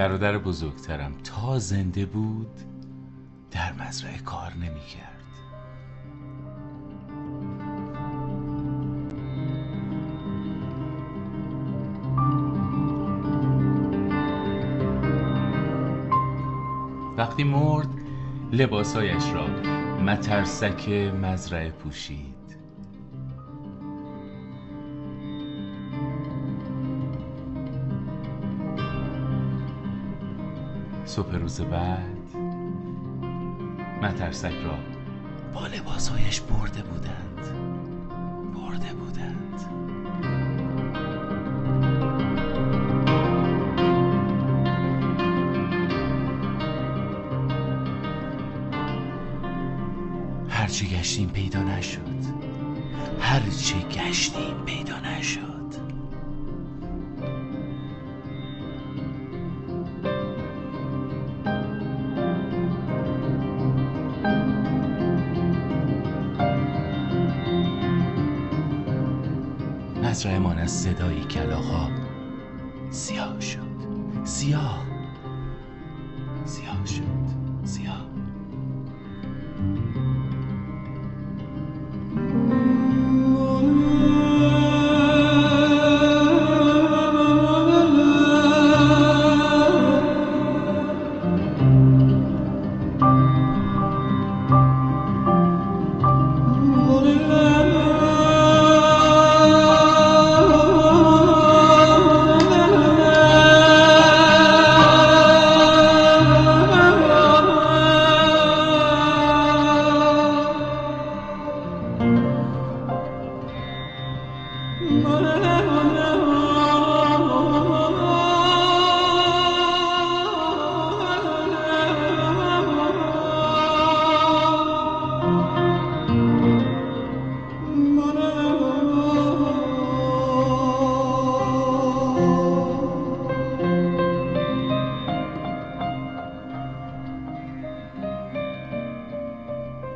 برادر بزرگترم تا زنده بود در مزرعه کار نمی‌کرد. وقتی مرد لباسایش را مترسک مزرعه پوشید صبح روز بعد مترسک را با لباسهایش برده بودند. برده بودند. هرچی گشتیم پیدا نشد. هرچی گشتیم پیدا نشد. مزرعهمان از صدای کلاها سیاه شد. سیاه. سیاه شد. سیاه.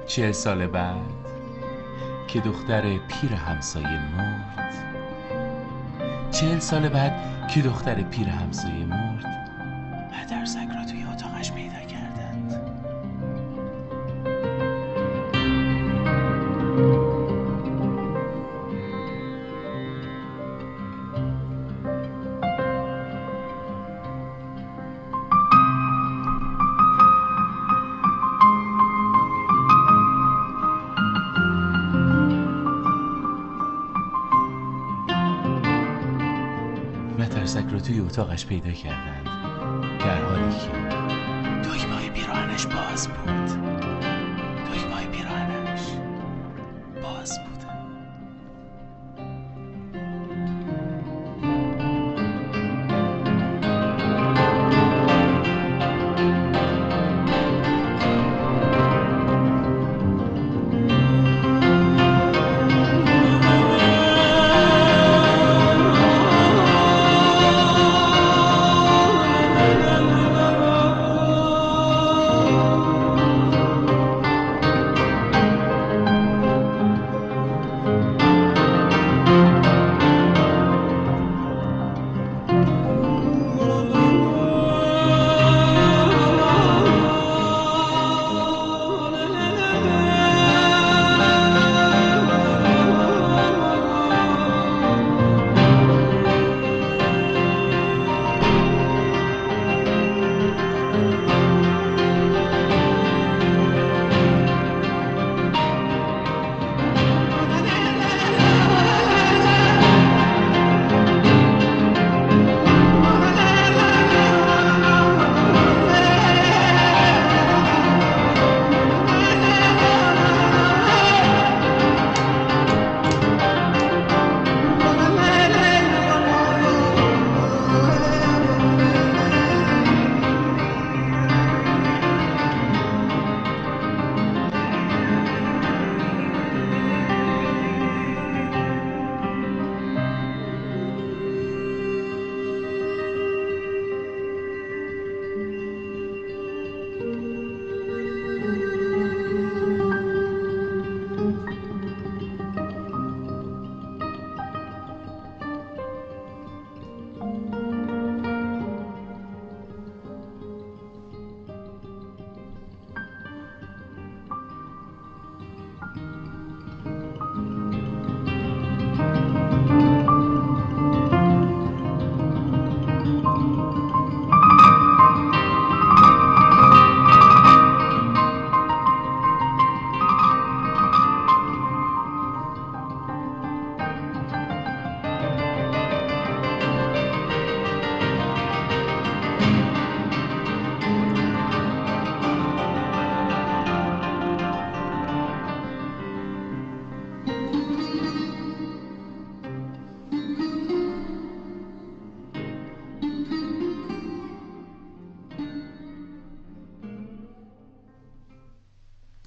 چهل سال بعد که دختر پیر همسایه مرد. چهل سال بعد که دختر پیر همسایه مرد. مدرسک مترسک را توی اتاقش پیدا کردند در حالی که دکمه پیراهنش باز بود.